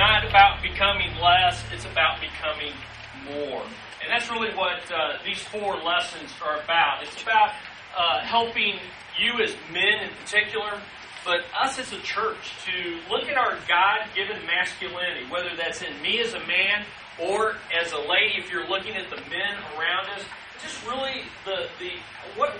not about becoming less, it's about becoming more. And that's really what uh, these four lessons are about. It's about uh, helping you as men in particular, but us as a church to look at our God given masculinity, whether that's in me as a man or as a lady, if you're looking at the men around us, just really the, the what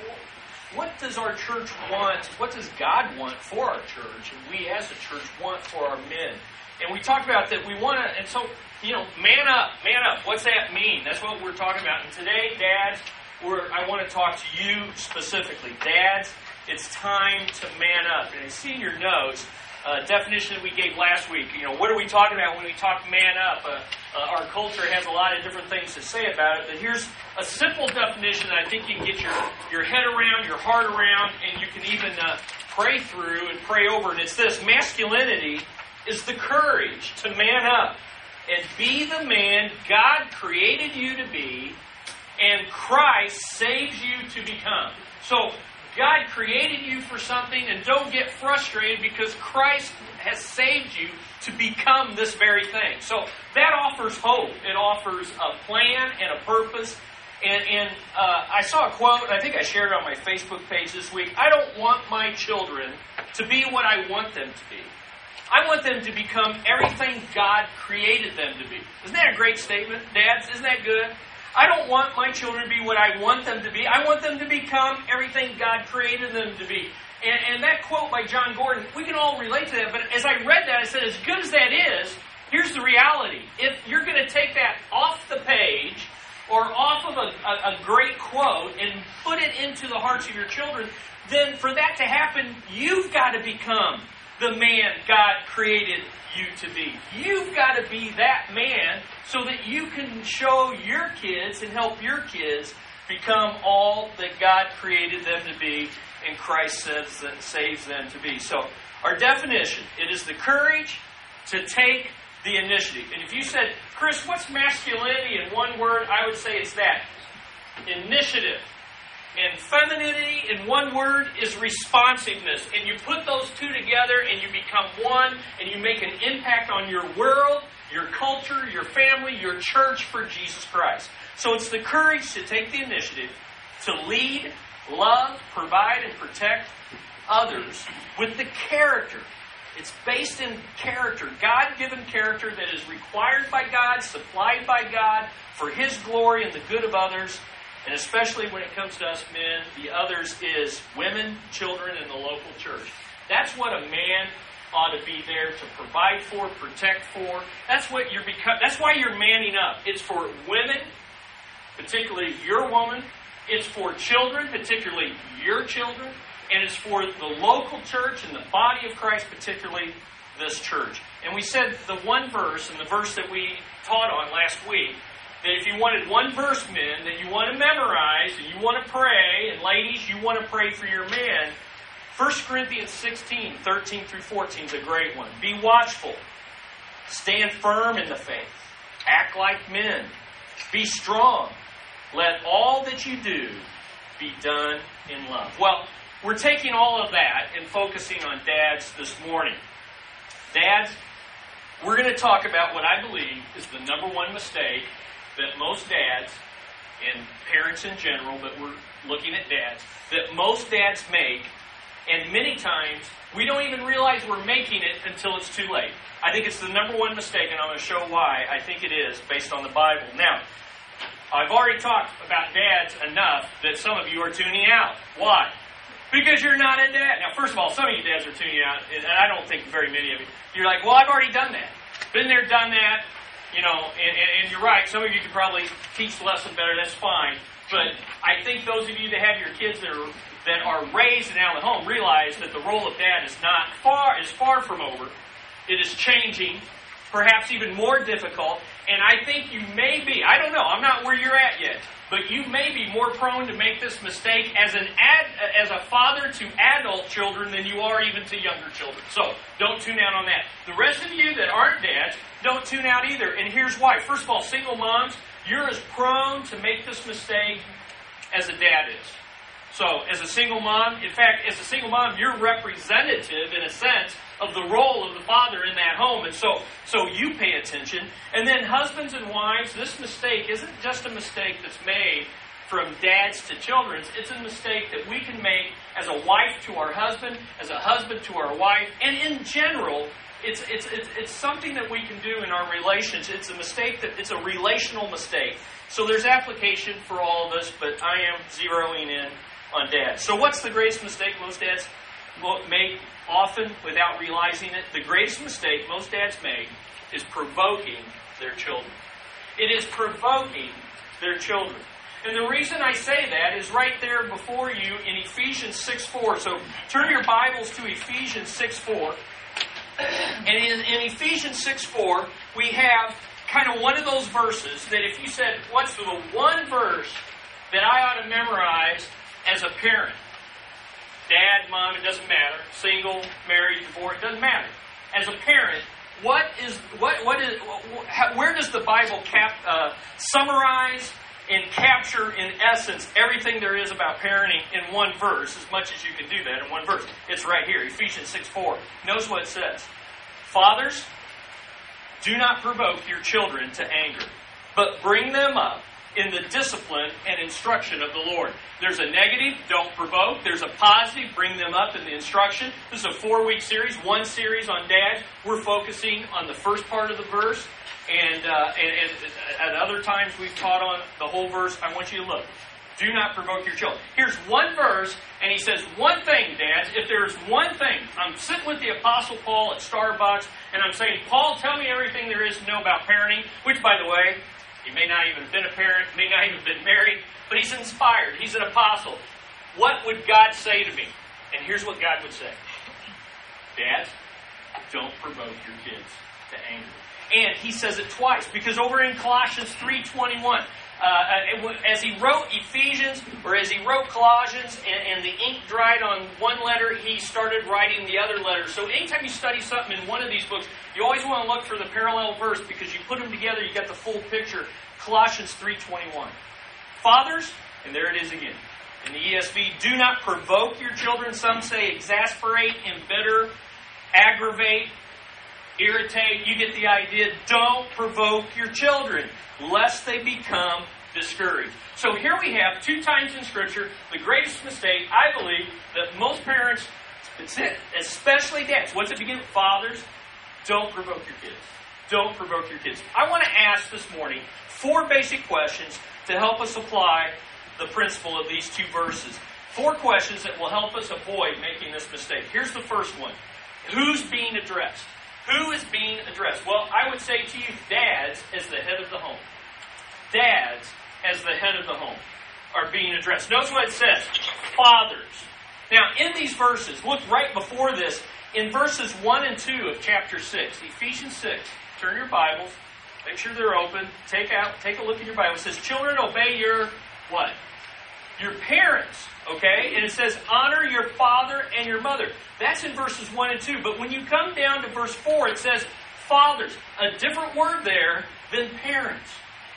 what does our church want? What does God want for our church? And we as a church want for our men. And we talked about that we want to, and so, you know, man up, man up. What's that mean? That's what we're talking about. And today, dads, I want to talk to you specifically. Dads, it's time to man up. And in your notes, uh, definition that we gave last week. You know, what are we talking about when we talk man up? Uh, uh, our culture has a lot of different things to say about it, but here's a simple definition that I think you can get your, your head around, your heart around, and you can even uh, pray through and pray over. And it's this masculinity is the courage to man up and be the man God created you to be and Christ saves you to become. So, God created you for something, and don't get frustrated because Christ has saved you to become this very thing. So that offers hope. It offers a plan and a purpose. And, and uh, I saw a quote, and I think I shared it on my Facebook page this week. I don't want my children to be what I want them to be. I want them to become everything God created them to be. Isn't that a great statement, dads? Isn't that good? I don't want my children to be what I want them to be. I want them to become everything God created them to be. And, and that quote by John Gordon, we can all relate to that. But as I read that, I said, as good as that is, here's the reality. If you're going to take that off the page or off of a, a, a great quote and put it into the hearts of your children, then for that to happen, you've got to become the man God created you to be. You've got to be that man so that you can show your kids and help your kids become all that God created them to be and Christ says that saves them to be. So, our definition it is the courage to take the initiative. And if you said, Chris, what's masculinity in one word? I would say it's that initiative. And femininity, in one word, is responsiveness. And you put those two together and you become one and you make an impact on your world, your culture, your family, your church for Jesus Christ. So it's the courage to take the initiative, to lead, love, provide, and protect others with the character. It's based in character, God given character that is required by God, supplied by God for His glory and the good of others and especially when it comes to us men, the others is women, children, and the local church. That's what a man ought to be there to provide for, protect for. That's what you're become, that's why you're manning up. It's for women, particularly your woman. It's for children, particularly your children, and it's for the local church and the body of Christ, particularly this church. And we said the one verse, and the verse that we taught on last week, that if you wanted one verse, men, that you want to memorize and you want to pray, and ladies, you want to pray for your men, 1 Corinthians 16, 13 through 14 is a great one. Be watchful. Stand firm in the faith. Act like men. Be strong. Let all that you do be done in love. Well, we're taking all of that and focusing on dads this morning. Dads, we're going to talk about what I believe is the number one mistake that most dads, and parents in general, but we're looking at dads, that most dads make, and many times we don't even realize we're making it until it's too late. I think it's the number one mistake, and I'm going to show why I think it is based on the Bible. Now, I've already talked about dads enough that some of you are tuning out. Why? Because you're not a dad. Now, first of all, some of you dads are tuning out, and I don't think very many of you. You're like, well, I've already done that. Been there, done that you know, and, and, and you're right, some of you could probably teach the lesson better, that's fine. But I think those of you that have your kids that are that are raised of the home realize that the role of dad is not far is far from over. It is changing, perhaps even more difficult. And I think you may be, I don't know, I'm not where you're at yet, but you may be more prone to make this mistake as an ad, as a father to adult children than you are even to younger children. So don't tune out on that. The rest of you that aren't dads, don't tune out either. And here's why. First of all, single moms, you're as prone to make this mistake as a dad is. So, as a single mom, in fact, as a single mom, you're representative, in a sense, of the role of the father in that home. And so, so you pay attention. And then husbands and wives, this mistake isn't just a mistake that's made from dads to children. It's a mistake that we can make as a wife to our husband, as a husband to our wife, and in general, it's, it's, it's, it's something that we can do in our relations. It's a mistake that it's a relational mistake. So there's application for all of us, but I am zeroing in on dads. So what's the greatest mistake most dads make often without realizing it? The greatest mistake most dads make is provoking their children. It is provoking their children. And the reason I say that is right there before you in Ephesians 6 4. So turn your Bibles to Ephesians 6 4. And in, in Ephesians 6 4, we have kind of one of those verses that if you said, What's the one verse that I ought to memorize as a parent? Dad, mom, it doesn't matter. Single, married, divorced, it doesn't matter. As a parent, what is what what is where does the Bible cap, uh, summarize and capture in essence everything there is about parenting in one verse, as much as you can do that in one verse. It's right here, Ephesians 6 4. Notice what it says. Fathers, do not provoke your children to anger, but bring them up in the discipline and instruction of the Lord. There's a negative, don't provoke. There's a positive, bring them up in the instruction. This is a four week series, one series on dads. We're focusing on the first part of the verse. And, uh, and, and at other times we've taught on the whole verse. I want you to look. Do not provoke your children. Here's one verse, and he says, One thing, dads, if there's one thing, I'm sitting with the Apostle Paul at Starbucks, and I'm saying, Paul, tell me everything there is to know about parenting, which, by the way, he may not even have been a parent, may not even have been married, but he's inspired. He's an apostle. What would God say to me? And here's what God would say Dads, don't provoke your kids to anger. And he says it twice because over in Colossians 3:21, uh, uh as he wrote Ephesians or as he wrote Colossians, and, and, the ink dried on one letter, he started writing the other letter. So anytime you study something in one of these books, you always want to look for the parallel verse because you put them together, you get the full picture. Colossians 3:21. Fathers, and there it is again. In the ESV, do not provoke your children. Some say exasperate, embitter, aggravate, irritate. You get the idea. Don't provoke your children, lest they become discouraged. So here we have two times in Scripture the greatest mistake, I believe, that most parents, especially dads. What's it begin? Fathers, don't provoke your kids. Don't provoke your kids. I want to ask this morning four basic questions to help us apply the principle of these two verses. Four questions that will help us avoid making this mistake. Here's the first one Who's being addressed? Who is being addressed? Well, I would say to you, dads as the head of the home. Dads as the head of the home are being addressed. Notice what it says fathers. Now, in these verses, look right before this, in verses 1 and 2 of chapter 6, Ephesians 6, turn your Bibles, make sure they're open, take out, take a look at your Bible. It says, Children, obey your what? Your parents Okay? And it says, honor your father and your mother. That's in verses 1 and 2. But when you come down to verse 4, it says, fathers. A different word there than parents.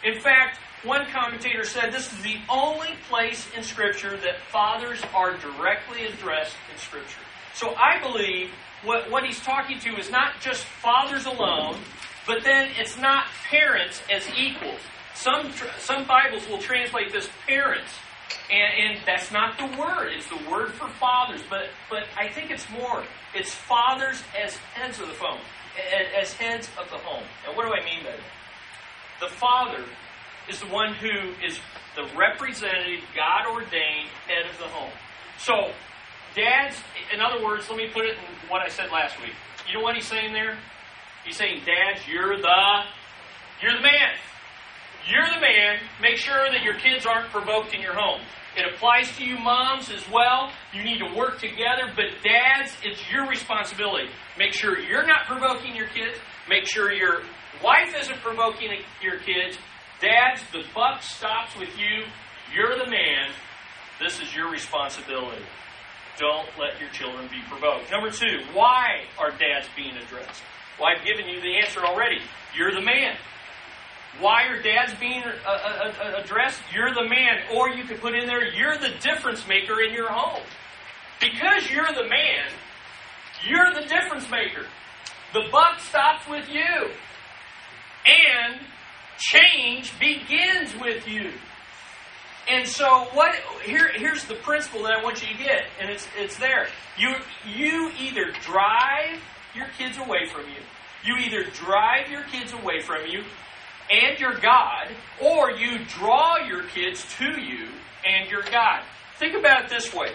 In fact, one commentator said this is the only place in Scripture that fathers are directly addressed in Scripture. So I believe what, what he's talking to is not just fathers alone, but then it's not parents as equals. Some, some Bibles will translate this parents and, and that's not the word. It's the word for fathers. But, but I think it's more. It's fathers as heads of the home, as heads of the home. And what do I mean by that? The father is the one who is the representative, God ordained head of the home. So, dads, in other words, let me put it in what I said last week. You know what he's saying there? He's saying, Dads, you're the you're the man. You're the man. Make sure that your kids aren't provoked in your home. It applies to you moms as well. You need to work together. But dads, it's your responsibility. Make sure you're not provoking your kids. Make sure your wife isn't provoking your kids. Dads, the buck stops with you. You're the man. This is your responsibility. Don't let your children be provoked. Number two, why are dads being addressed? Well, I've given you the answer already. You're the man. Why are dads being uh, uh, uh, addressed? You're the man. Or you could put in there, you're the difference maker in your home. Because you're the man, You're the difference maker. The buck stops with you. And change begins with you. And so what here here's the principle that I want you to get, and it's it's there. You you either drive your kids away from you. You either drive your kids away from you and your God, or you draw your kids to you and your God. Think about it this way.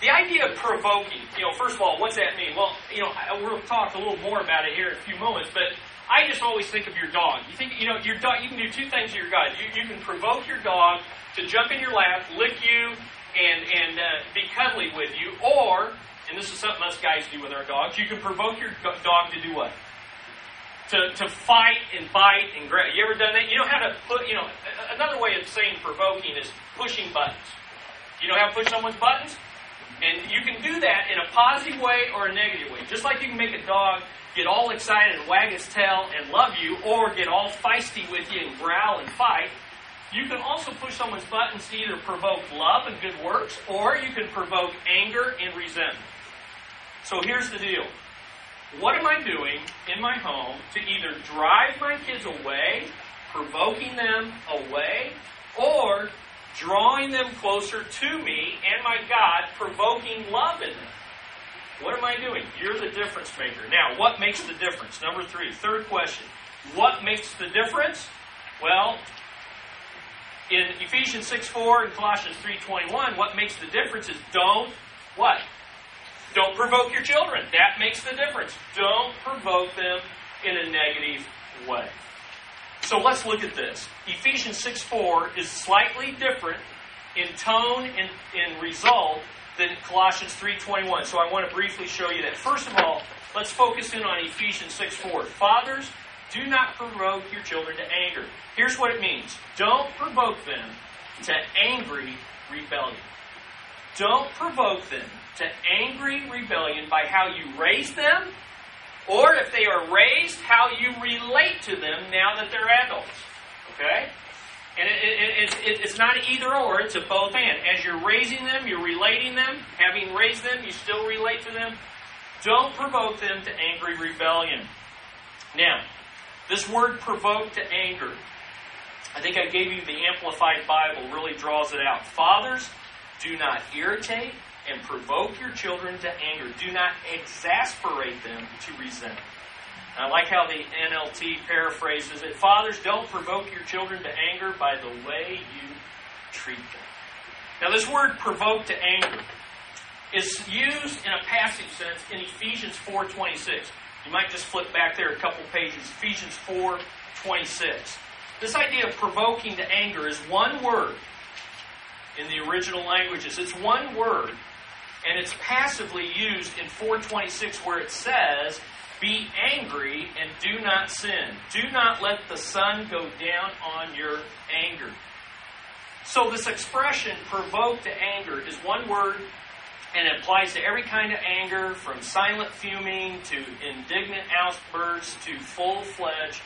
The idea of provoking, you know, first of all, what's that mean? Well, you know, we'll talk a little more about it here in a few moments, but I just always think of your dog. You think, you know, your dog, you can do two things to your dog. You, you can provoke your dog to jump in your lap, lick you, and, and uh, be cuddly with you, or, and this is something us guys do with our dogs, you can provoke your dog to do what? To, to fight and bite and grab. You ever done that? You know how to put, you know, another way of saying provoking is pushing buttons. You know how to push someone's buttons? And you can do that in a positive way or a negative way. Just like you can make a dog get all excited and wag its tail and love you, or get all feisty with you and growl and fight. You can also push someone's buttons to either provoke love and good works, or you can provoke anger and resentment. So here's the deal. What am I doing in my home to either drive my kids away, provoking them away, or drawing them closer to me and my God, provoking love in them. What am I doing? You're the difference maker. Now, what makes the difference? Number three, third question. What makes the difference? Well, in Ephesians 6 4 and Colossians 3.21, what makes the difference is don't what? Don't provoke your children. That makes the difference. Don't provoke them in a negative way. So let's look at this. Ephesians 6 4 is slightly different in tone and in result than Colossians 3.21. So I want to briefly show you that. First of all, let's focus in on Ephesians 6 4. Fathers, do not provoke your children to anger. Here's what it means. Don't provoke them to angry rebellion. Don't provoke them to angry rebellion by how you raise them or if they are raised, how you relate to them now that they're adults. Okay? And it, it, it, it's not either or, it's a both and. As you're raising them, you're relating them. Having raised them, you still relate to them. Don't provoke them to angry rebellion. Now, this word provoke to anger, I think I gave you the Amplified Bible, really draws it out. Fathers, do not irritate, and provoke your children to anger. Do not exasperate them to resentment. I like how the NLT paraphrases it. Fathers, don't provoke your children to anger by the way you treat them. Now, this word provoke to anger is used in a passive sense in Ephesians 4.26. You might just flip back there a couple pages. Ephesians 4.26. This idea of provoking to anger is one word in the original languages. It's one word and it's passively used in 426 where it says, Be angry and do not sin. Do not let the sun go down on your anger. So, this expression, provoke to anger, is one word and it applies to every kind of anger from silent fuming to indignant outbursts to full fledged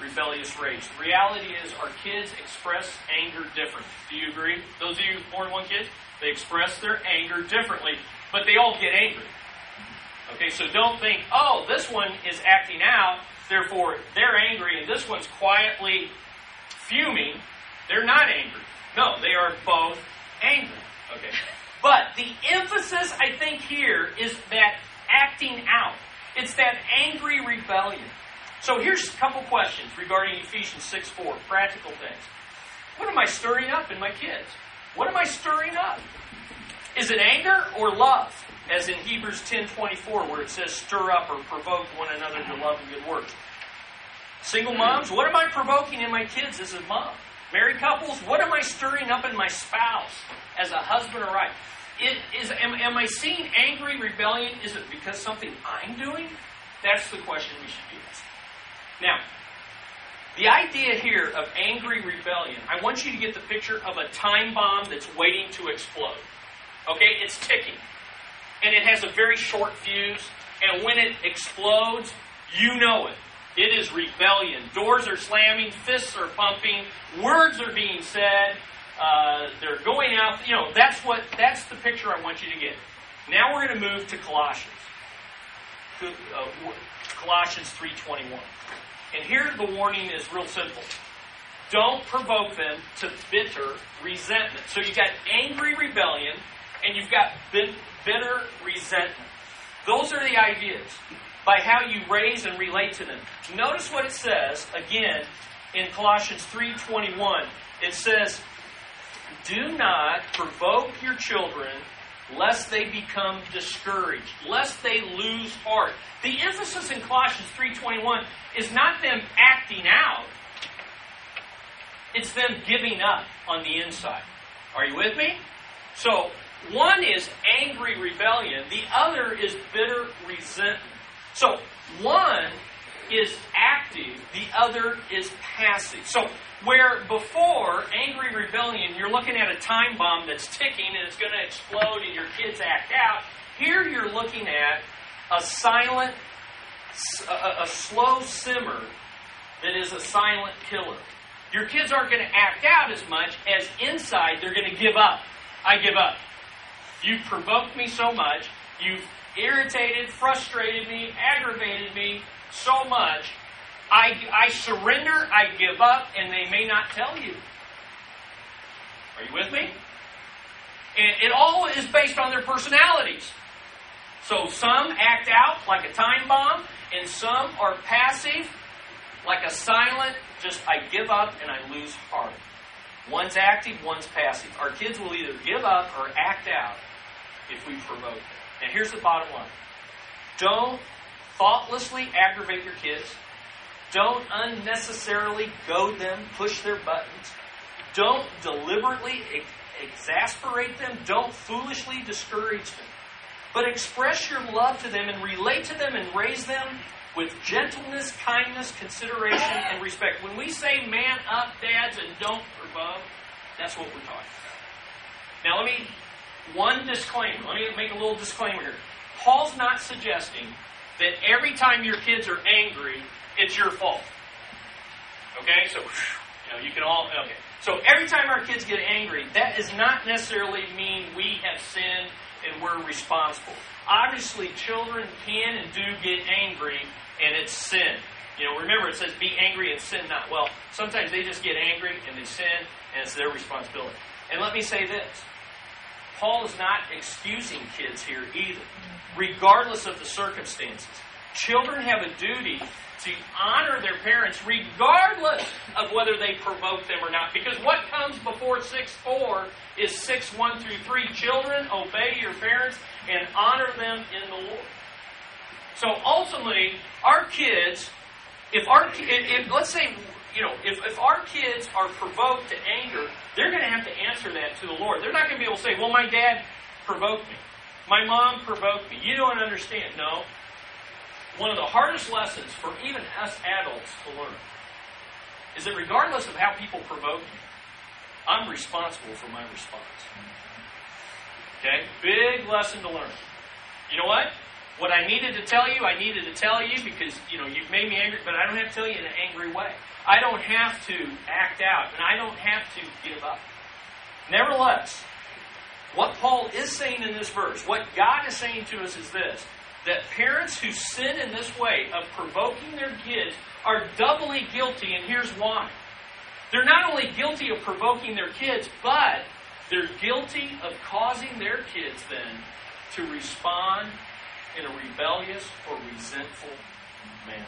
rebellious rage. The reality is, our kids express anger differently. Do you agree? Those of you born one kids, they express their anger differently, but they all get angry. Okay, so don't think, oh, this one is acting out, therefore they're angry, and this one's quietly fuming. They're not angry. No, they are both angry. Okay. But the emphasis, I think, here is that acting out. It's that angry rebellion. So here's a couple questions regarding Ephesians 6 4, practical things. What am I stirring up in my kids? What am I stirring up? Is it anger or love? As in Hebrews 10:24 where it says stir up or provoke one another to love and good works. Single moms, what am I provoking in my kids as a mom? Married couples, what am I stirring up in my spouse as a husband or wife? It is, am, am I seeing angry rebellion? Is it because something I'm doing? That's the question we should be asking. Now, the idea here of angry rebellion, I want you to get the picture of a time bomb that's waiting to explode. Okay, it's ticking. And it has a very short fuse. And when it explodes, you know it. It is rebellion. Doors are slamming, fists are pumping, words are being said, uh, they're going out. You know, that's what that's the picture I want you to get. Now we're going to move to Colossians. uh, Colossians 3.21. And here the warning is real simple. Don't provoke them to bitter resentment. So you've got angry rebellion and you've got bitter resentment. Those are the ideas by how you raise and relate to them. Notice what it says again in Colossians 3:21. It says, "Do not provoke your children lest they become discouraged, lest they lose heart." The emphasis in Colossians 3:21 is not them acting out. It's them giving up on the inside. Are you with me? So, one is angry rebellion, the other is bitter resentment. So one is active, the other is passive. So where before angry rebellion, you're looking at a time bomb that's ticking and it's going to explode and your kids act out, here you're looking at a silent, a, a slow simmer that is a silent killer. Your kids aren't going to act out as much as inside they're going to give up. I give up. You've provoked me so much. You've irritated, frustrated me, aggravated me so much. I, I surrender, I give up, and they may not tell you. Are you with me? And it all is based on their personalities. So some act out like a time bomb, and some are passive, like a silent, just I give up and I lose heart. One's active, one's passive. Our kids will either give up or act out if we provoke them. Now, here's the bottom line don't thoughtlessly aggravate your kids, don't unnecessarily goad them, push their buttons, don't deliberately ex- exasperate them, don't foolishly discourage them. But express your love to them and relate to them and raise them with gentleness, kindness, consideration, and respect. When we say man up, dads, and don't provoke, that's what we're talking about. Now, let me one disclaimer. Let me make a little disclaimer here. Paul's not suggesting that every time your kids are angry, it's your fault. Okay? So, you know, you can all, okay. So every time our kids get angry, that does not necessarily mean we have sinned and we're responsible. Obviously, children can and do get angry, and it's sin. You know, remember it says be angry and sin not. Well, sometimes they just get angry and they sin, and it's their responsibility. And let me say this Paul is not excusing kids here either, regardless of the circumstances. Children have a duty to honor their parents regardless of whether they provoke them or not. Because what comes before 6 4 is 6 1 through 3. Children, obey your parents and honor them in the Lord. So ultimately, our kids, if our if, if let's say you know, if, if our kids are provoked to anger, they're going to have to answer that to the Lord. They're not going to be able to say, well, my dad provoked me. My mom provoked me. You don't understand. No. One of the hardest lessons for even us adults to learn is that regardless of how people provoke me, I'm responsible for my response. Okay? Big lesson to learn. You know what? What I needed to tell you, I needed to tell you because, you know, you've made me angry, but I don't have to tell you in an angry way. I don't have to act out, and I don't have to give up. Nevertheless, what Paul is saying in this verse, what God is saying to us is this that parents who sin in this way of provoking their kids are doubly guilty, and here's why. They're not only guilty of provoking their kids, but they're guilty of causing their kids then to respond in a rebellious or resentful manner.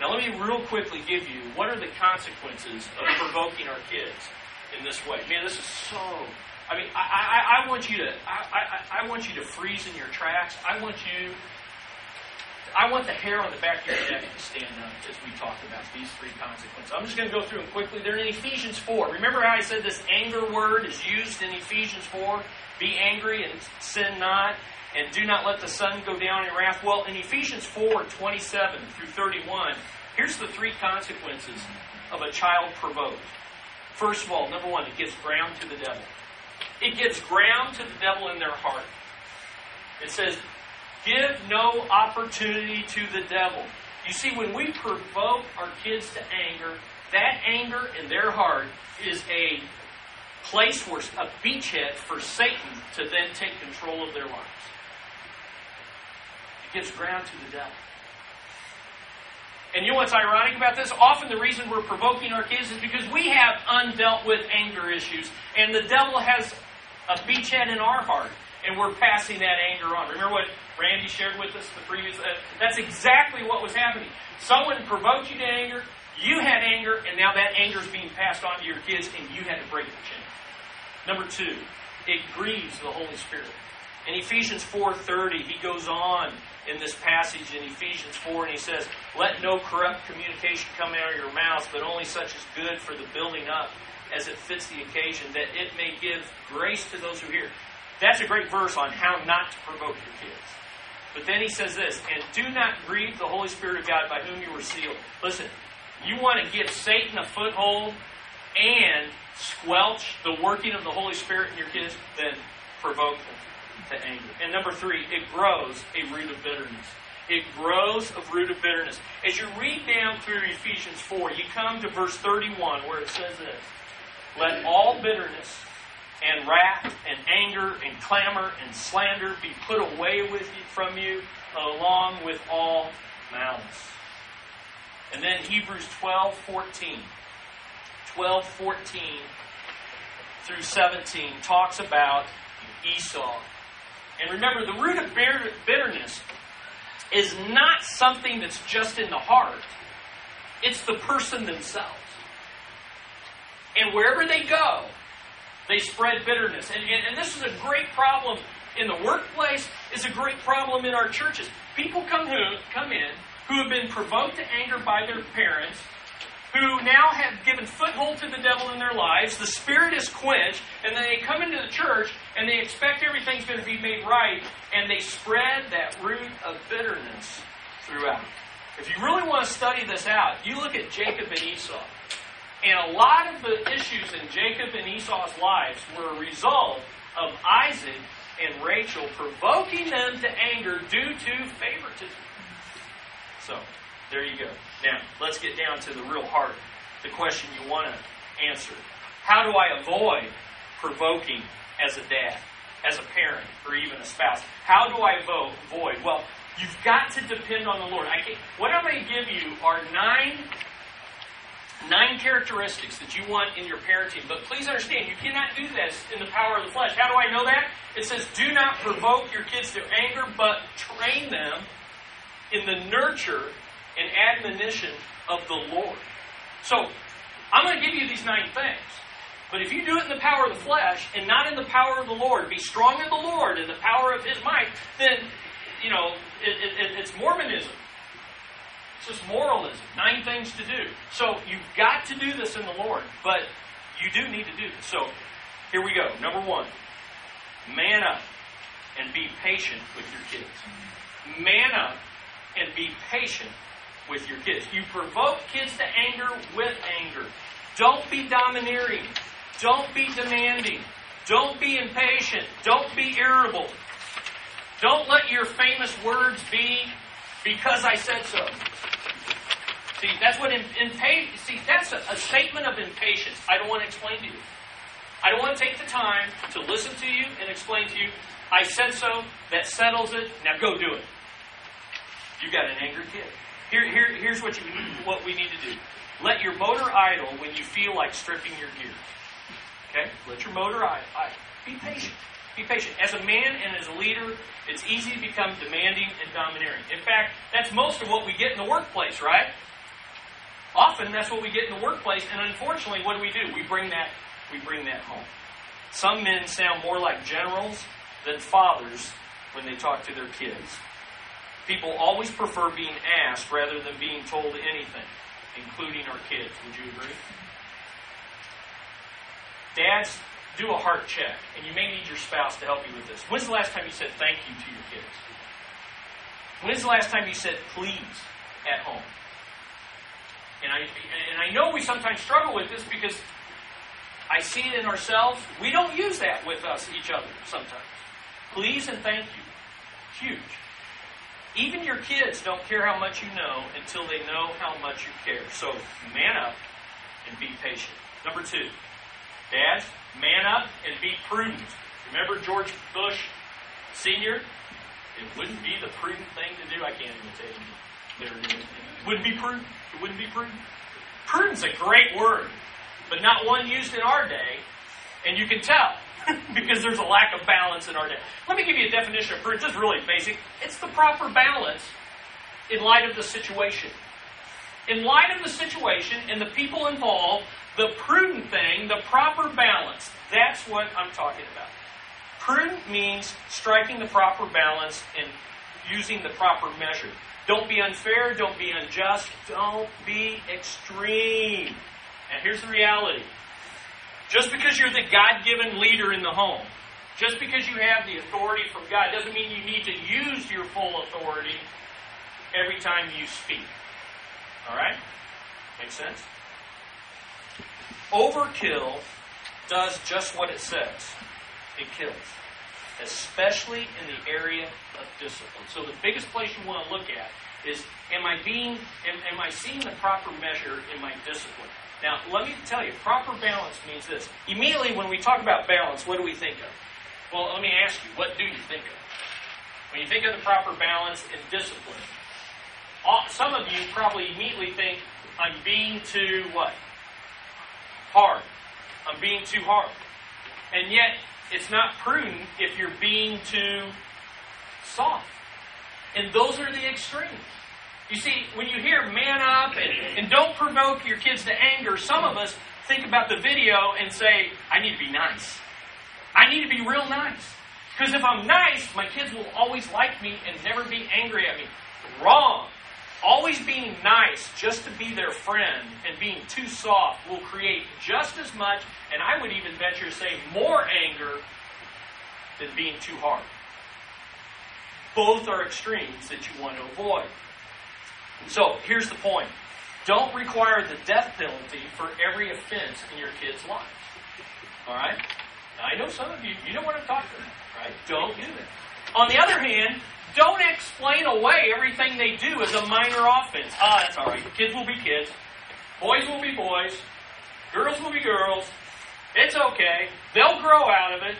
Now, let me real quickly give you what are the consequences of provoking our kids in this way. Man, this is so. I mean, I, I, I want you to I, I, I want you to freeze in your tracks. I want you. I want the hair on the back of your neck to stand up as we talk about these three consequences. I'm just going to go through them quickly. They're in Ephesians 4. Remember how I said this anger word is used in Ephesians 4? Be angry and sin not and do not let the sun go down in wrath. Well, in Ephesians 4 27 through 31, here's the three consequences of a child provoked. First of all, number one, it gives ground to the devil. It gives ground to the devil in their heart. It says, give no opportunity to the devil. You see, when we provoke our kids to anger, that anger in their heart is a place where a beachhead for Satan to then take control of their lives. Gives ground to the devil. And you know what's ironic about this? Often the reason we're provoking our kids is because we have undealt with anger issues, and the devil has a beachhead in our heart, and we're passing that anger on. Remember what Randy shared with us the previous? Uh, that's exactly what was happening. Someone provoked you to anger, you had anger, and now that anger is being passed on to your kids, and you had to break the chain. Number two, it grieves the Holy Spirit. In Ephesians 4:30, he goes on in this passage in Ephesians 4, and he says, Let no corrupt communication come out of your mouths, but only such as good for the building up as it fits the occasion, that it may give grace to those who hear. That's a great verse on how not to provoke your kids. But then he says this, and do not grieve the Holy Spirit of God by whom you were sealed. Listen, you want to give Satan a foothold and squelch the working of the Holy Spirit in your kids, then provoke them to anger. And number three, it grows a root of bitterness. It grows a root of bitterness. As you read down through Ephesians 4, you come to verse 31 where it says this Let all bitterness and wrath and anger and clamor and slander be put away with you, from you along with all malice. And then Hebrews 12 14. 12 14 through 17 talks about Esau and remember, the root of bitterness is not something that's just in the heart, it's the person themselves. And wherever they go, they spread bitterness. And, and, and this is a great problem in the workplace, it's a great problem in our churches. People come, who, come in who have been provoked to anger by their parents who now have given foothold to the devil in their lives. The spirit is quenched, and then they come into the church and they expect everything's going to be made right, and they spread that root of bitterness throughout. If you really want to study this out, you look at Jacob and Esau. And a lot of the issues in Jacob and Esau's lives were a result of Isaac and Rachel provoking them to anger due to favoritism. So, there you go. Now, let's get down to the real heart, the question you want to answer. How do I avoid provoking as a dad, as a parent, or even a spouse? How do I avoid? Well, you've got to depend on the Lord. I can, what I'm going to give you are nine nine characteristics that you want in your parenting. But please understand, you cannot do this in the power of the flesh. How do I know that? It says, do not provoke your kids to anger, but train them in the nurture and admonition of the Lord. So, I'm going to give you these nine things. But if you do it in the power of the flesh and not in the power of the Lord, be strong in the Lord and the power of His might, then, you know, it, it, it's Mormonism. It's just moralism. Nine things to do. So you've got to do this in the Lord, but you do need to do this. So here we go. Number one, man up and be patient with your kids. Man up and be patient with your kids. You provoke kids to anger with anger. Don't be domineering. Don't be demanding. Don't be impatient. Don't be irritable. Don't let your famous words be because I said so. See, that's what impatience. See, that's a, a statement of impatience. I don't want to explain to you. I don't want to take the time to listen to you and explain to you. I said so. That settles it. Now go do it. You got an angry kid. Here, here, here's what, you, what we need to do. Let your motor idle when you feel like stripping your gear. Okay? Let your motor idle. Be patient. Be patient. As a man and as a leader, it's easy to become demanding and domineering. In fact, that's most of what we get in the workplace, right? Often that's what we get in the workplace, and unfortunately, what do we do? We bring that we bring that home. Some men sound more like generals than fathers when they talk to their kids. People always prefer being asked rather than being told anything, including our kids. Would you agree? Dads, do a heart check, and you may need your spouse to help you with this. When's the last time you said thank you to your kids? When's the last time you said please at home? And I, and I know we sometimes struggle with this because I see it in ourselves. We don't use that with us, each other, sometimes. Please and thank you. Huge. Even your kids don't care how much you know until they know how much you care. So man up and be patient. Number two, dads, man up and be prudent. Remember George Bush Sr.? it wouldn't be the prudent thing to do. I can't imitate you. There wouldn't be prudent. It wouldn't be prudent. Prudent's a great word, but not one used in our day, and you can tell because there's a lack of balance in our day. Let me give you a definition of prudence. It's really basic. It's the proper balance in light of the situation. In light of the situation and the people involved, the prudent thing, the proper balance, that's what I'm talking about. Prudent means striking the proper balance and using the proper measure. Don't be unfair, don't be unjust, don't be extreme. And here's the reality just because you're the God given leader in the home, just because you have the authority from God, doesn't mean you need to use your full authority every time you speak. All right? Makes sense? Overkill does just what it says it kills, especially in the area of discipline. So, the biggest place you want to look at is am I being, am, am I seeing the proper measure in my discipline? Now, let me tell you, proper balance means this. Immediately, when we talk about balance, what do we think of? Well, let me ask you, what do you think of? When you think of the proper balance and discipline, some of you probably immediately think, I'm being too what? Hard. I'm being too hard. And yet, it's not prudent if you're being too soft. And those are the extremes. You see, when you hear man up and, and don't provoke your kids to anger, some of us think about the video and say, I need to be nice. I need to be real nice. Because if I'm nice, my kids will always like me and never be angry at me. Wrong. Always being nice just to be their friend and being too soft will create just as much, and I would even venture to say more anger than being too hard. Both are extremes that you want to avoid. So here's the point don't require the death penalty for every offense in your kid's life. All right? Now, I know some of you, you know what I'm talking about, right? Don't do that. On the other hand, don't explain away everything they do as a minor offense. Ah, that's all right. Kids will be kids. Boys will be boys. Girls will be girls. It's okay. They'll grow out of it.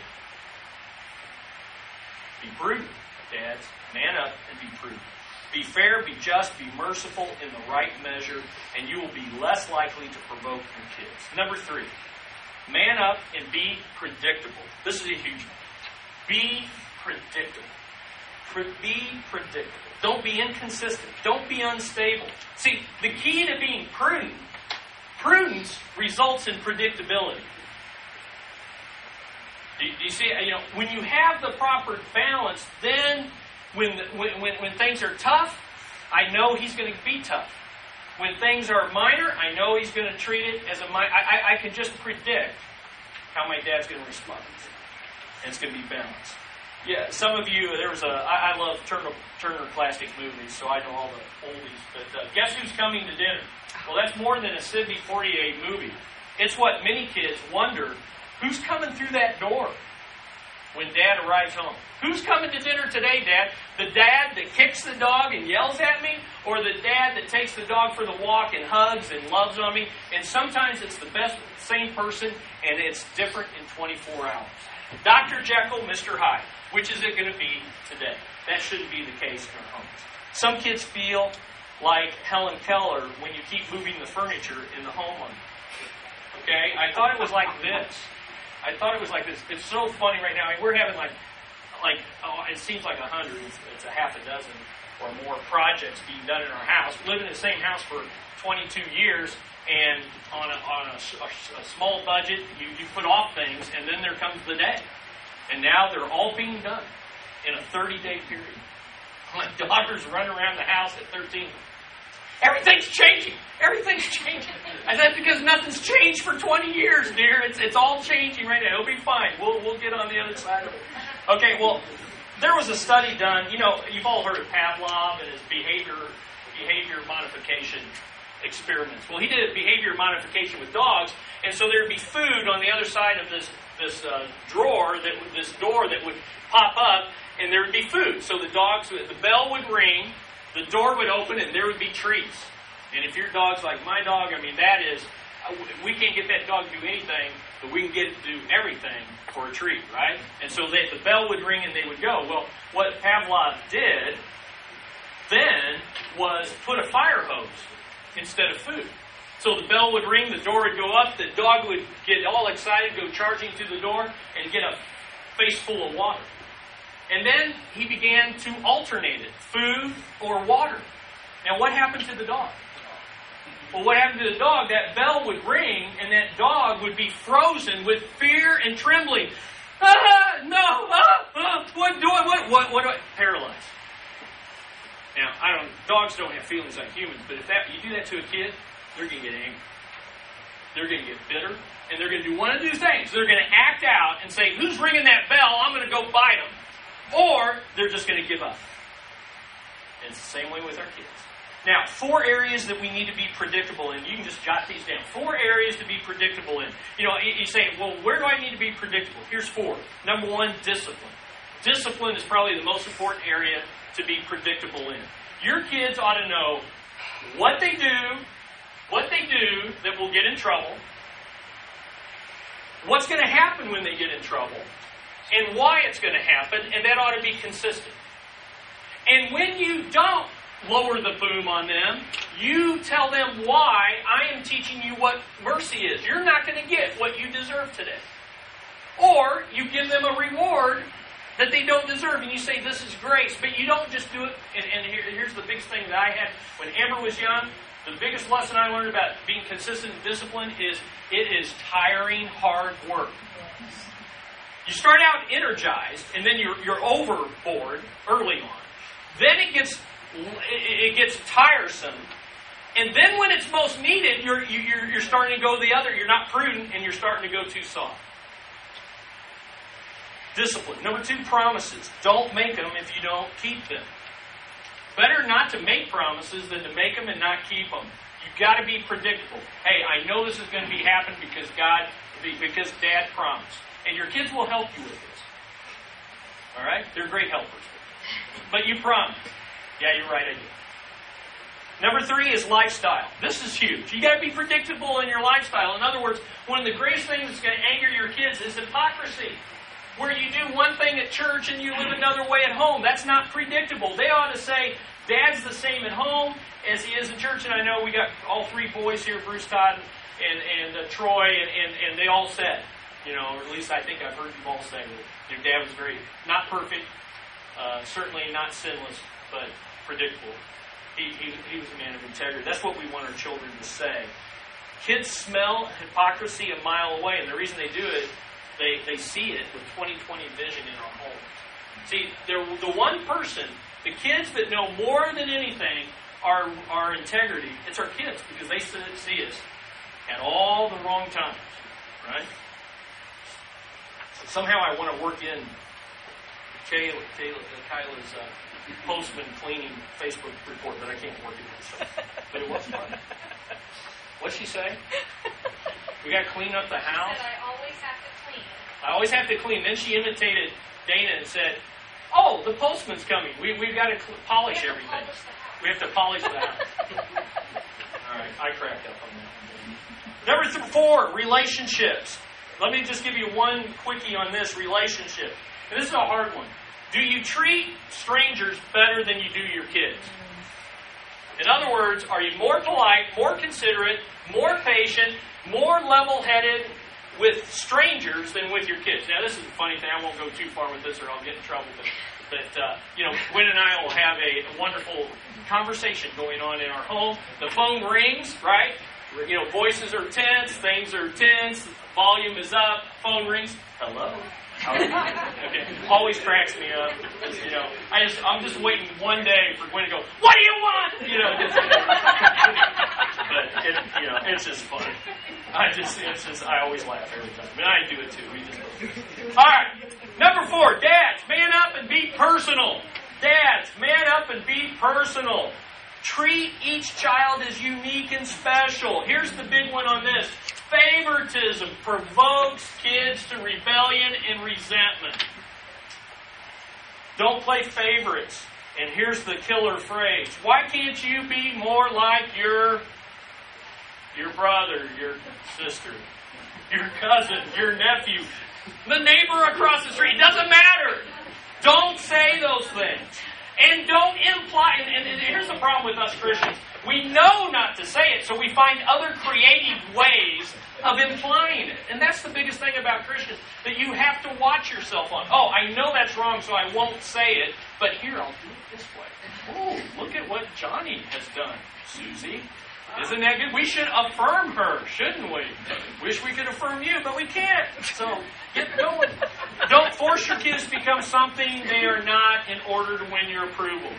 Be prudent, dads. Man up and be prudent. Be fair, be just, be merciful in the right measure, and you will be less likely to provoke your kids. Number three, man up and be predictable. This is a huge one. Be predictable. Be predictable. Don't be inconsistent. Don't be unstable. See, the key to being prudent, prudence results in predictability. Do you see? You know, when you have the proper balance, then when, when, when, things are tough, I know he's going to be tough. When things are minor, I know he's going to treat it as a minor. I, I, I can just predict how my dad's going to respond. And it's going to be balanced. Yeah, some of you, there was a, I, I love Turner, Turner classic movies, so I know all the oldies. But uh, guess who's coming to dinner? Well, that's more than a Sidney Poitier movie. It's what many kids wonder who's coming through that door when dad arrives home. Who's coming to dinner today, Dad? The dad that kicks the dog and yells at me, or the dad that takes the dog for the walk and hugs and loves on me? And sometimes it's the best, same person, and it's different in 24 hours. Dr. Jekyll, Mr. Hyde. Which is it going to be today? That shouldn't be the case in our homes. Some kids feel like Helen Keller when you keep moving the furniture in the home. Okay? I thought it was like this. I thought it was like this. It's so funny right now. I mean, we're having like, like oh, it seems like a hundred. It's, it's a half a dozen or more projects being done in our house. We live in the same house for 22 years, and on a, on a, a, a small budget, you, you put off things, and then there comes the day. And now they're all being done in a 30 day period. My daughter's running around the house at 13. Everything's changing. Everything's changing. And that's because nothing's changed for 20 years, dear. It's, it's all changing right now. It'll be fine. We'll, we'll get on the other side of it. Okay, well, there was a study done. You know, you've all heard of Pavlov and his behavior, behavior modification experiments. Well, he did behavior modification with dogs, and so there'd be food on the other side of this this uh, drawer that this door that would pop up, and there would be food. So the dogs, the bell would ring, the door would open, and there would be treats. And if your dog's like my dog, I mean that is, uh, we can't get that dog to do anything but we can get it to do everything for a treat, right? And so they, the bell would ring and they would go. Well, what Pavlov did then was put a fire hose instead of food. So the bell would ring, the door would go up, the dog would get all excited, go charging through the door, and get a face full of water. And then he began to alternate it food or water. Now, what happened to the dog? Well, what happened to the dog? That bell would ring, and that dog would be frozen with fear and trembling. Ah, no! Ah, ah, what do I? What? What? What do I? Paralyzed. Now, I don't. Dogs don't have feelings like humans, but if that you do that to a kid, they're going to get angry. They're going to get bitter, and they're going to do one of two things. They're going to act out and say, "Who's ringing that bell? I'm going to go bite them," or they're just going to give up. And it's the same way with our kids. Now, four areas that we need to be predictable in. You can just jot these down. Four areas to be predictable in. You know, you say, well, where do I need to be predictable? Here's four. Number one, discipline. Discipline is probably the most important area to be predictable in. Your kids ought to know what they do, what they do that will get in trouble, what's going to happen when they get in trouble, and why it's going to happen, and that ought to be consistent. And when you don't lower the boom on them. You tell them why I am teaching you what mercy is. You're not going to get what you deserve today. Or you give them a reward that they don't deserve, and you say, This is grace, but you don't just do it. And, and here, here's the biggest thing that I had when Amber was young. The biggest lesson I learned about being consistent and disciplined is it is tiring, hard work. You start out energized, and then you're, you're overboard early on. Then it gets it gets tiresome. And then when it's most needed, you're, you're, you're starting to go the other. You're not prudent and you're starting to go too soft. Discipline. Number two, promises. Don't make them if you don't keep them. Better not to make promises than to make them and not keep them. You've got to be predictable. Hey, I know this is going to be happening because God, because Dad promised. And your kids will help you with this. All right? They're great helpers. But you promise. Yeah, you're right, I do. Number three is lifestyle. This is huge. You got to be predictable in your lifestyle. In other words, one of the greatest things that's going to anger your kids is hypocrisy. Where you do one thing at church and you live another way at home. That's not predictable. They ought to say, Dad's the same at home as he is in church. And I know we got all three boys here, Bruce Todd and, and uh, Troy, and, and, and they all said, you know, or at least I think I've heard you all say that your dad was very, not perfect, uh, certainly not sinless, but predictable. He, he, he was a man of integrity. That's what we want our children to say. Kids smell hypocrisy a mile away, and the reason they do it, they, they see it with 2020 vision in our homes. See, they're the one person, the kids that know more than anything our, our integrity, it's our kids because they see us at all the wrong times, right? So somehow I want to work in Kayla, Kayla, Kyla's uh, postman cleaning Facebook report that I can't work it. So. But it was fun. What'd she say? We got to clean up the house. I always have to clean. I always have to clean. Then she imitated Dana and said, "Oh, the postman's coming. We we've got to cl- polish we everything. To we have to polish the house." All right, I cracked up on that. Number th- four, relationships. Let me just give you one quickie on this relationship. And this is a hard one. Do you treat strangers better than you do your kids? In other words, are you more polite, more considerate, more patient, more level headed with strangers than with your kids? Now, this is a funny thing. I won't go too far with this or I'll get in trouble. But, but uh, you know, Gwen and I will have a wonderful conversation going on in our home. The phone rings, right? You know, voices are tense, things are tense, volume is up, phone rings. Hello? Okay. Always cracks me up. You know, I just I'm just waiting one day for Gwen to go, What do you want? You know, just, but it, you know, it's just fun. I just it's just I always laugh every time. Mean I do it too. We just All right. Number four, dads, man up and be personal. Dads, man up and be personal. Treat each child as unique and special. Here's the big one on this favoritism provokes kids to rebellion and resentment. Don't play favorites. And here's the killer phrase Why can't you be more like your, your brother, your sister? your cousin, your nephew, the neighbor across the street. Doesn't matter. Don't say those things. And don't imply, and, and here's the problem with us Christians. We know not to say it, so we find other creative ways of implying it. And that's the biggest thing about Christians, that you have to watch yourself on. Oh, I know that's wrong, so I won't say it, but here, I'll do it this way. Oh, look at what Johnny has done, Susie. Isn't that good? We should affirm her, shouldn't we? Wish we could affirm you, but we can't. So get going. Don't force your kids to become something they are not in order to win your approval.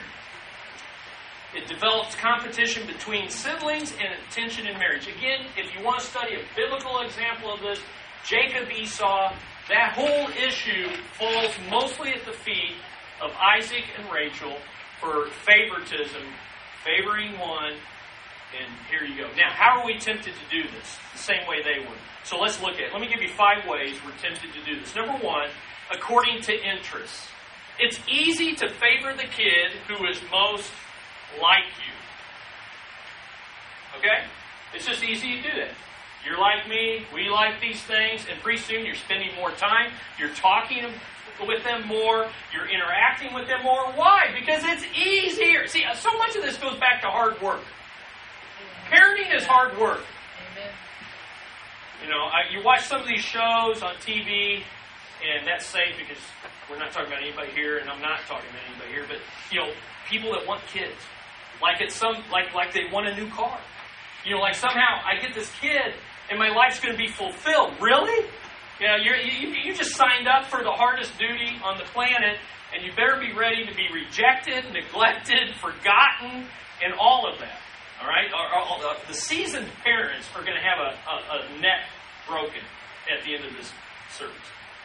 It develops competition between siblings and tension in marriage. Again, if you want to study a biblical example of this, Jacob Esau, that whole issue falls mostly at the feet of Isaac and Rachel for favoritism, favoring one, and here you go. Now, how are we tempted to do this? The same way they were. So let's look at it. Let me give you five ways we're tempted to do this. Number one, according to interests. It's easy to favor the kid who is most like you. Okay? It's just easy to do that. You're like me, we like these things, and pretty soon you're spending more time, you're talking with them more, you're interacting with them more. Why? Because it's easier. See, so much of this goes back to hard work. Parenting is hard work. You know, I, you watch some of these shows on TV, and that's safe because we're not talking about anybody here, and I'm not talking about anybody here, but you know, people that want kids, like it's some like like they want a new car. You know, like somehow I get this kid and my life's going to be fulfilled. Really? You you're, you you just signed up for the hardest duty on the planet, and you better be ready to be rejected, neglected, forgotten, and all of that. All right? Uh, the seasoned parents are going to have a, a, a broken at the end of this service,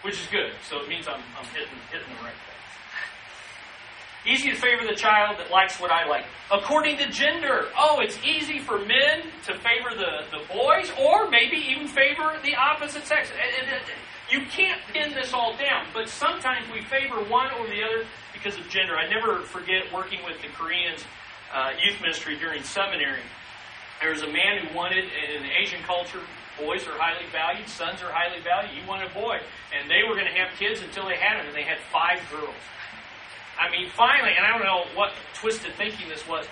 which is good. So it means I'm, I'm hitting, hitting the right. Easy to favor the child that likes what I like. According to gender, oh, it's easy for men to favor the, the boys or maybe even favor the opposite sex. You can't pin this all down, but sometimes we favor one or the other because of gender. I never forget working with the Koreans uh, youth ministry during seminary. There was a man who wanted, in Asian culture, boys are highly valued, sons are highly valued. He wanted a boy. And they were going to have kids until they had them, and they had five girls. I mean, finally, and I don't know what twisted thinking this was,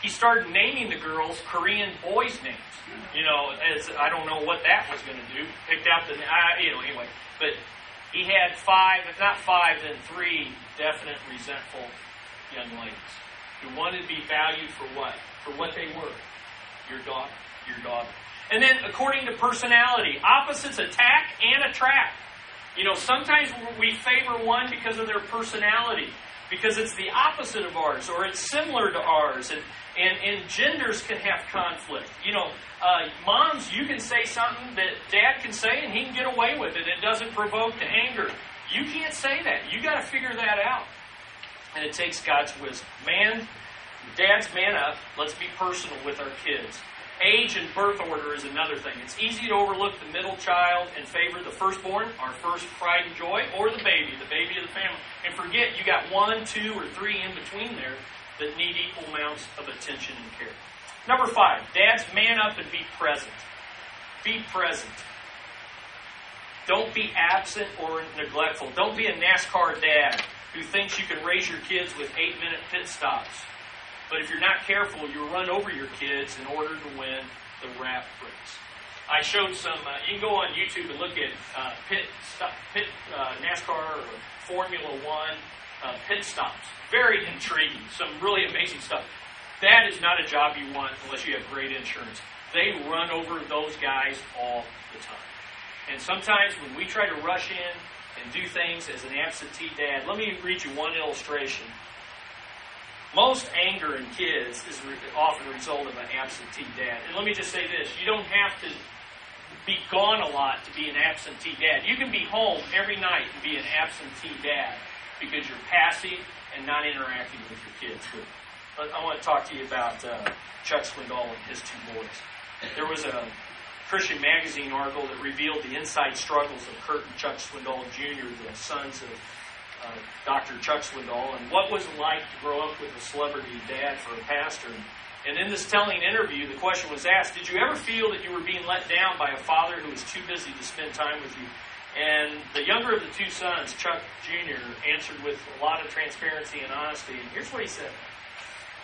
he started naming the girls Korean boys' names. You know, as I don't know what that was going to do. Picked out the, uh, you know, anyway. But he had five, if not five, then three definite resentful young ladies who wanted to be valued for what? For what they were. Your daughter. Your daughter. And then according to personality, opposites attack and attract. You know, sometimes we favor one because of their personality because it's the opposite of ours or it's similar to ours. And, and, and genders can have conflict. You know, uh, moms, you can say something that dad can say and he can get away with it. It doesn't provoke to anger. You can't say that. You got to figure that out. And it takes God's wisdom. Man, dads, man up. Let's be personal with our kids. Age and birth order is another thing. It's easy to overlook the middle child and favor the firstborn, our first pride and joy, or the baby, the baby of the family. And forget you got one, two, or three in between there that need equal amounts of attention and care. Number five, dads, man up and be present. Be present. Don't be absent or neglectful. Don't be a NASCAR dad who thinks you can raise your kids with eight minute pit stops. But if you're not careful, you'll run over your kids in order to win the rat race. I showed some. Uh, you can go on YouTube and look at uh, pit stop, pit uh, NASCAR or Formula One uh, pit stops. Very intriguing. Some really amazing stuff. That is not a job you want unless you have great insurance. They run over those guys all the time. And sometimes when we try to rush in and do things as an absentee dad, let me read you one illustration most anger in kids is often a result of an absentee dad. And let me just say this you don't have to be gone a lot to be an absentee dad. You can be home every night and be an absentee dad because you're passive and not interacting with your kids. But I want to talk to you about uh, Chuck Swindoll and his two boys. There was a Christian Magazine article that revealed the inside struggles of Kurt and Chuck Swindoll Jr., the sons of uh, Dr. Chuck Swindoll, and what was it like to grow up with a celebrity dad for a pastor. And in this telling interview, the question was asked Did you ever feel that you were being let down by a father who was too busy to spend time with you? And the younger of the two sons, Chuck Jr., answered with a lot of transparency and honesty. And here's what he said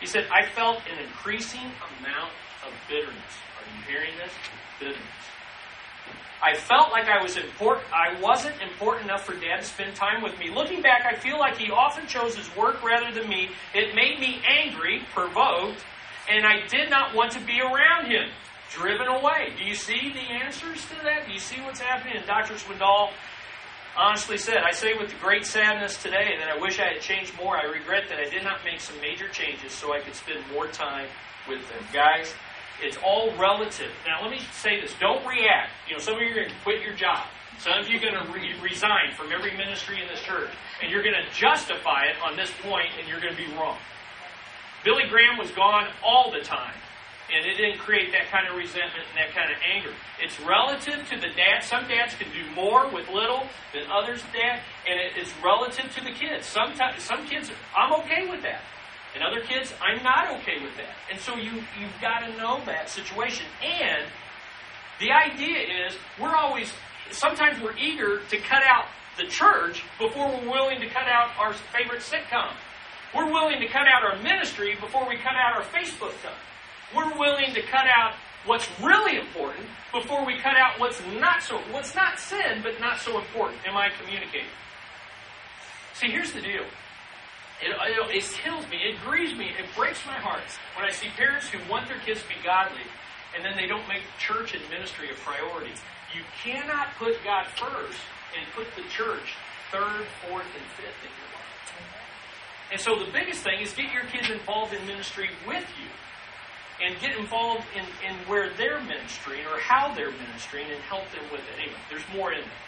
He said, I felt an increasing amount of bitterness. Are you hearing this? Bitterness. I felt like I was important. I wasn't important enough for Dad to spend time with me. Looking back, I feel like he often chose his work rather than me. It made me angry, provoked, and I did not want to be around him. Driven away. Do you see the answers to that? Do you see what's happening? And Dr. Swindoll honestly said, I say with great sadness today that I wish I had changed more. I regret that I did not make some major changes so I could spend more time with them. Guys, it's all relative. Now, let me say this. Don't react. You know, some of you are going to quit your job. Some of you are going to re- resign from every ministry in this church. And you're going to justify it on this point, and you're going to be wrong. Billy Graham was gone all the time. And it didn't create that kind of resentment and that kind of anger. It's relative to the dad. Some dads can do more with little than others' dad, and it is relative to the kids. Sometimes some kids, I'm okay with that. And other kids, I'm not okay with that. And so you, you've got to know that situation. And the idea is we're always, sometimes we're eager to cut out the church before we're willing to cut out our favorite sitcom. We're willing to cut out our ministry before we cut out our Facebook stuff. We're willing to cut out what's really important before we cut out what's not so what's not sin but not so important. Am I communicating? See, here's the deal. It, it, it kills me. It grieves me. It breaks my heart when I see parents who want their kids to be godly and then they don't make church and ministry a priority. You cannot put God first and put the church third, fourth, and fifth in your life. And so the biggest thing is get your kids involved in ministry with you and get involved in, in where they're ministering or how they're ministering and help them with it. Anyway, there's more in there.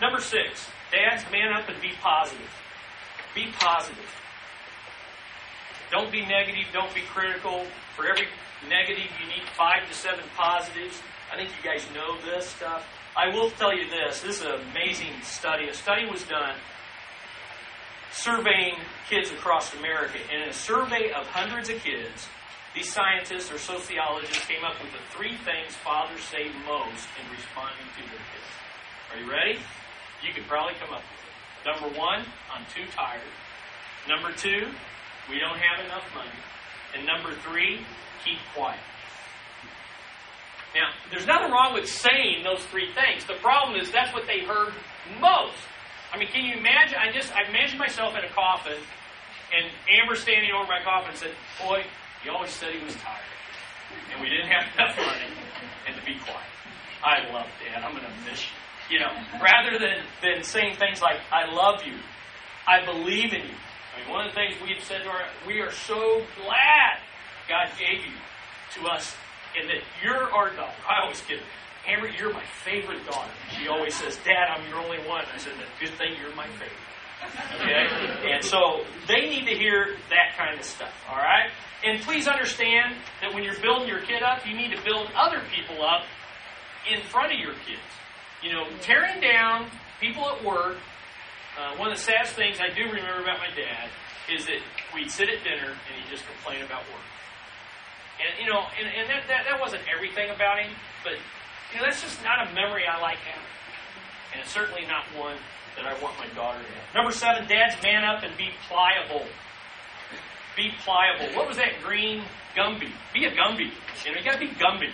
Number six, dads, man up and be positive. Be positive. Don't be negative. Don't be critical. For every negative, you need five to seven positives. I think you guys know this stuff. I will tell you this. This is an amazing study. A study was done surveying kids across America. And in a survey of hundreds of kids, these scientists or sociologists came up with the three things fathers say most in responding to their kids. Are you ready? You could probably come up with it. Number one, I'm too tired. Number two, we don't have enough money. And number three, keep quiet. Now, there's nothing wrong with saying those three things. The problem is that's what they heard most. I mean, can you imagine? I just I imagine myself in a coffin, and Amber standing over my coffin said, "Boy, he always said he was tired, and we didn't have enough money, and to be quiet. I love Dad. I'm going to miss you." You know, rather than than saying things like, "I love you," "I believe in you." I mean, one of the things we've said to our, we are so glad God gave you to us and that you're our daughter. I always kid Amber, you're my favorite daughter. She always says, Dad, I'm your only one. I said, good thing you're my favorite. Okay? And so they need to hear that kind of stuff, all right? And please understand that when you're building your kid up, you need to build other people up in front of your kids. You know, tearing down people at work uh, one of the saddest things I do remember about my dad is that we'd sit at dinner and he'd just complain about work. And you know, and, and that, that that wasn't everything about him, but you know, that's just not a memory I like having. And it's certainly not one that I want my daughter to have. Number seven, dads man up and be pliable. Be pliable. What was that green Gumby? Be a Gumby. You know, you gotta be Gumby.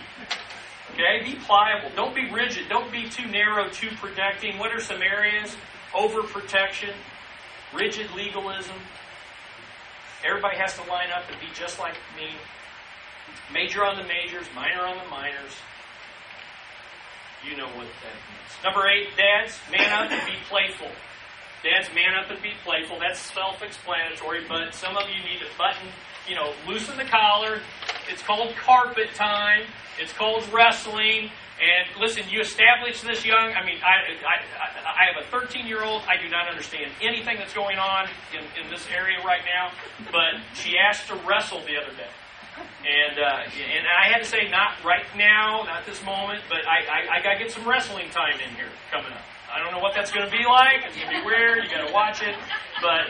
Okay? Be pliable. Don't be rigid. Don't be too narrow, too protecting. What are some areas? overprotection, rigid legalism. Everybody has to line up and be just like me. Major on the majors, minor on the minors. You know what that means. Number eight, dads, man up and be playful. Dads, man up and be playful. That's self explanatory, but some of you need to button, you know, loosen the collar. It's called carpet time. It's called wrestling. And listen, you establish this young. I mean, I, I, I have a 13 year old. I do not understand anything that's going on in, in this area right now. But she asked to wrestle the other day. And uh, and I had to say, not right now, not this moment, but I, I, I got to get some wrestling time in here coming up. I don't know what that's going to be like. It's going to be weird. You got to watch it. But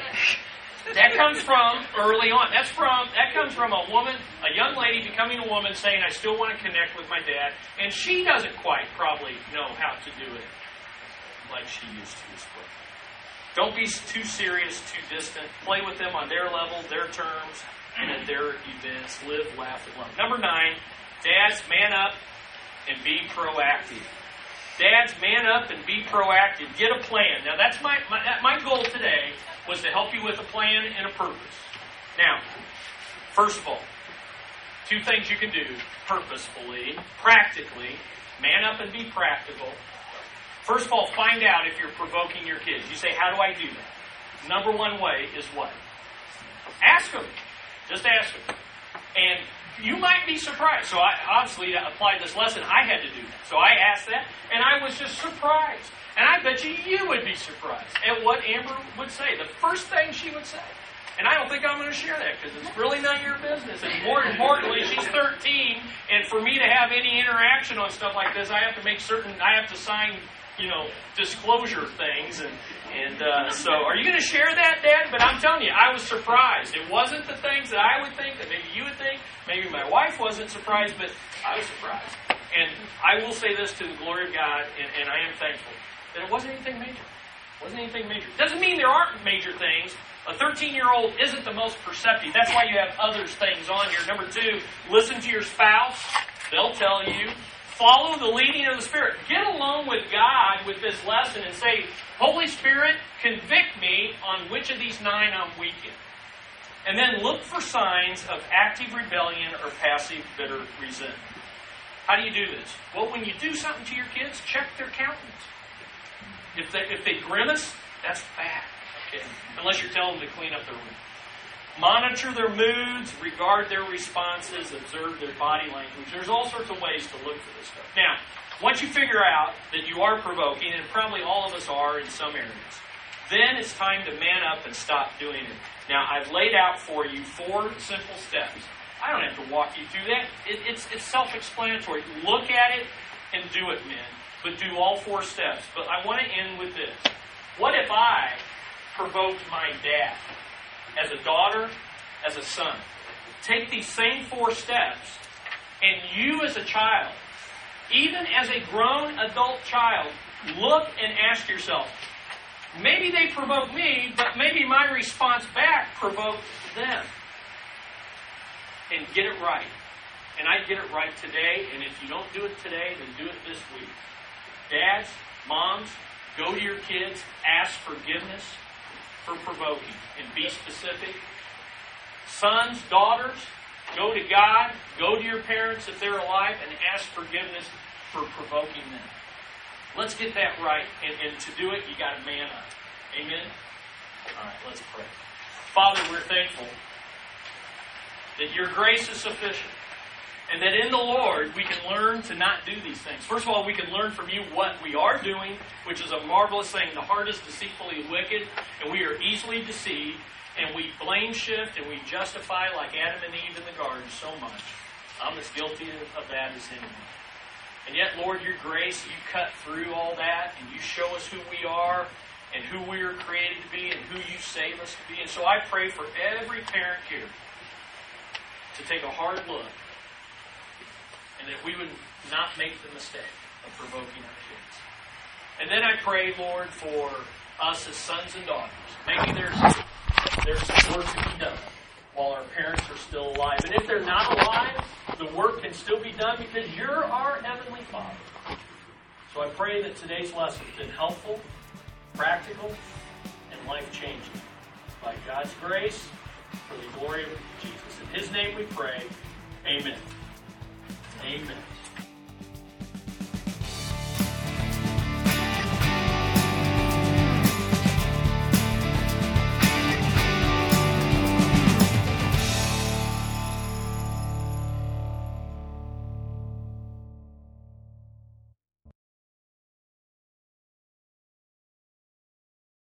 that comes from early on. That's from that comes from a woman, a young lady becoming a woman, saying, "I still want to connect with my dad," and she doesn't quite probably know how to do it like she used to as. Don't be too serious, too distant. Play with them on their level, their terms, and at their events. Live, laugh, and love. Number nine, dads, man up and be proactive. Dads, man up and be proactive. Get a plan. Now, that's my, my, my goal today was to help you with a plan and a purpose. Now, first of all, two things you can do purposefully, practically. Man up and be practical. First of all, find out if you're provoking your kids. You say, How do I do that? Number one way is what? Ask them. Just ask them. And you might be surprised. So I obviously applied this lesson, I had to do that. So I asked that, and I was just surprised. And I bet you you would be surprised at what Amber would say. The first thing she would say. And I don't think I'm going to share that because it's really not your business. And more importantly, she's 13, and for me to have any interaction on stuff like this, I have to make certain I have to sign you know, disclosure things. And, and uh, so, are you going to share that, Dad? But I'm telling you, I was surprised. It wasn't the things that I would think, that maybe you would think. Maybe my wife wasn't surprised, but I was surprised. And I will say this to the glory of God, and, and I am thankful, that it wasn't anything major. It wasn't anything major. Doesn't mean there aren't major things. A 13 year old isn't the most perceptive. That's why you have others things on here. Number two, listen to your spouse. They'll tell you. Follow the leading of the Spirit. Get along with God with this lesson and say, Holy Spirit, convict me on which of these nine I'm weak in. And then look for signs of active rebellion or passive bitter resentment. How do you do this? Well, when you do something to your kids, check their countenance. If they, if they grimace, that's bad. Okay? Unless you're telling them to clean up their room. Monitor their moods, regard their responses, observe their body language. There's all sorts of ways to look for this stuff. Now, once you figure out that you are provoking, and probably all of us are in some areas, then it's time to man up and stop doing it. Now, I've laid out for you four simple steps. I don't have to walk you through that. It, it's it's self explanatory. Look at it and do it, men. But do all four steps. But I want to end with this. What if I provoked my dad? As a daughter, as a son. Take these same four steps, and you as a child, even as a grown adult child, look and ask yourself, maybe they provoked me, but maybe my response back provoked them. And get it right. And I get it right today, and if you don't do it today, then do it this week. Dads, moms, go to your kids, ask forgiveness for provoking. And be specific. Sons, daughters, go to God, go to your parents if they're alive, and ask forgiveness for provoking them. Let's get that right. And, and to do it, you got to man up. Amen? All right, let's pray. Father, we're thankful that your grace is sufficient. And that in the Lord we can learn to not do these things. First of all, we can learn from you what we are doing, which is a marvelous thing. The heart is deceitfully wicked, and we are easily deceived, and we blame shift and we justify like Adam and Eve in the garden so much. I'm as guilty of that as anyone. And yet, Lord, your grace, you cut through all that, and you show us who we are and who we are created to be and who you save us to be. And so I pray for every parent here to take a hard look and that we would not make the mistake of provoking our kids. And then I pray, Lord, for us as sons and daughters. Maybe there's there's some work to be done while our parents are still alive. And if they're not alive, the work can still be done because you're our Heavenly Father. So I pray that today's lesson has been helpful, practical, and life changing. By God's grace, for the glory of Jesus. In His name we pray. Amen. Amen.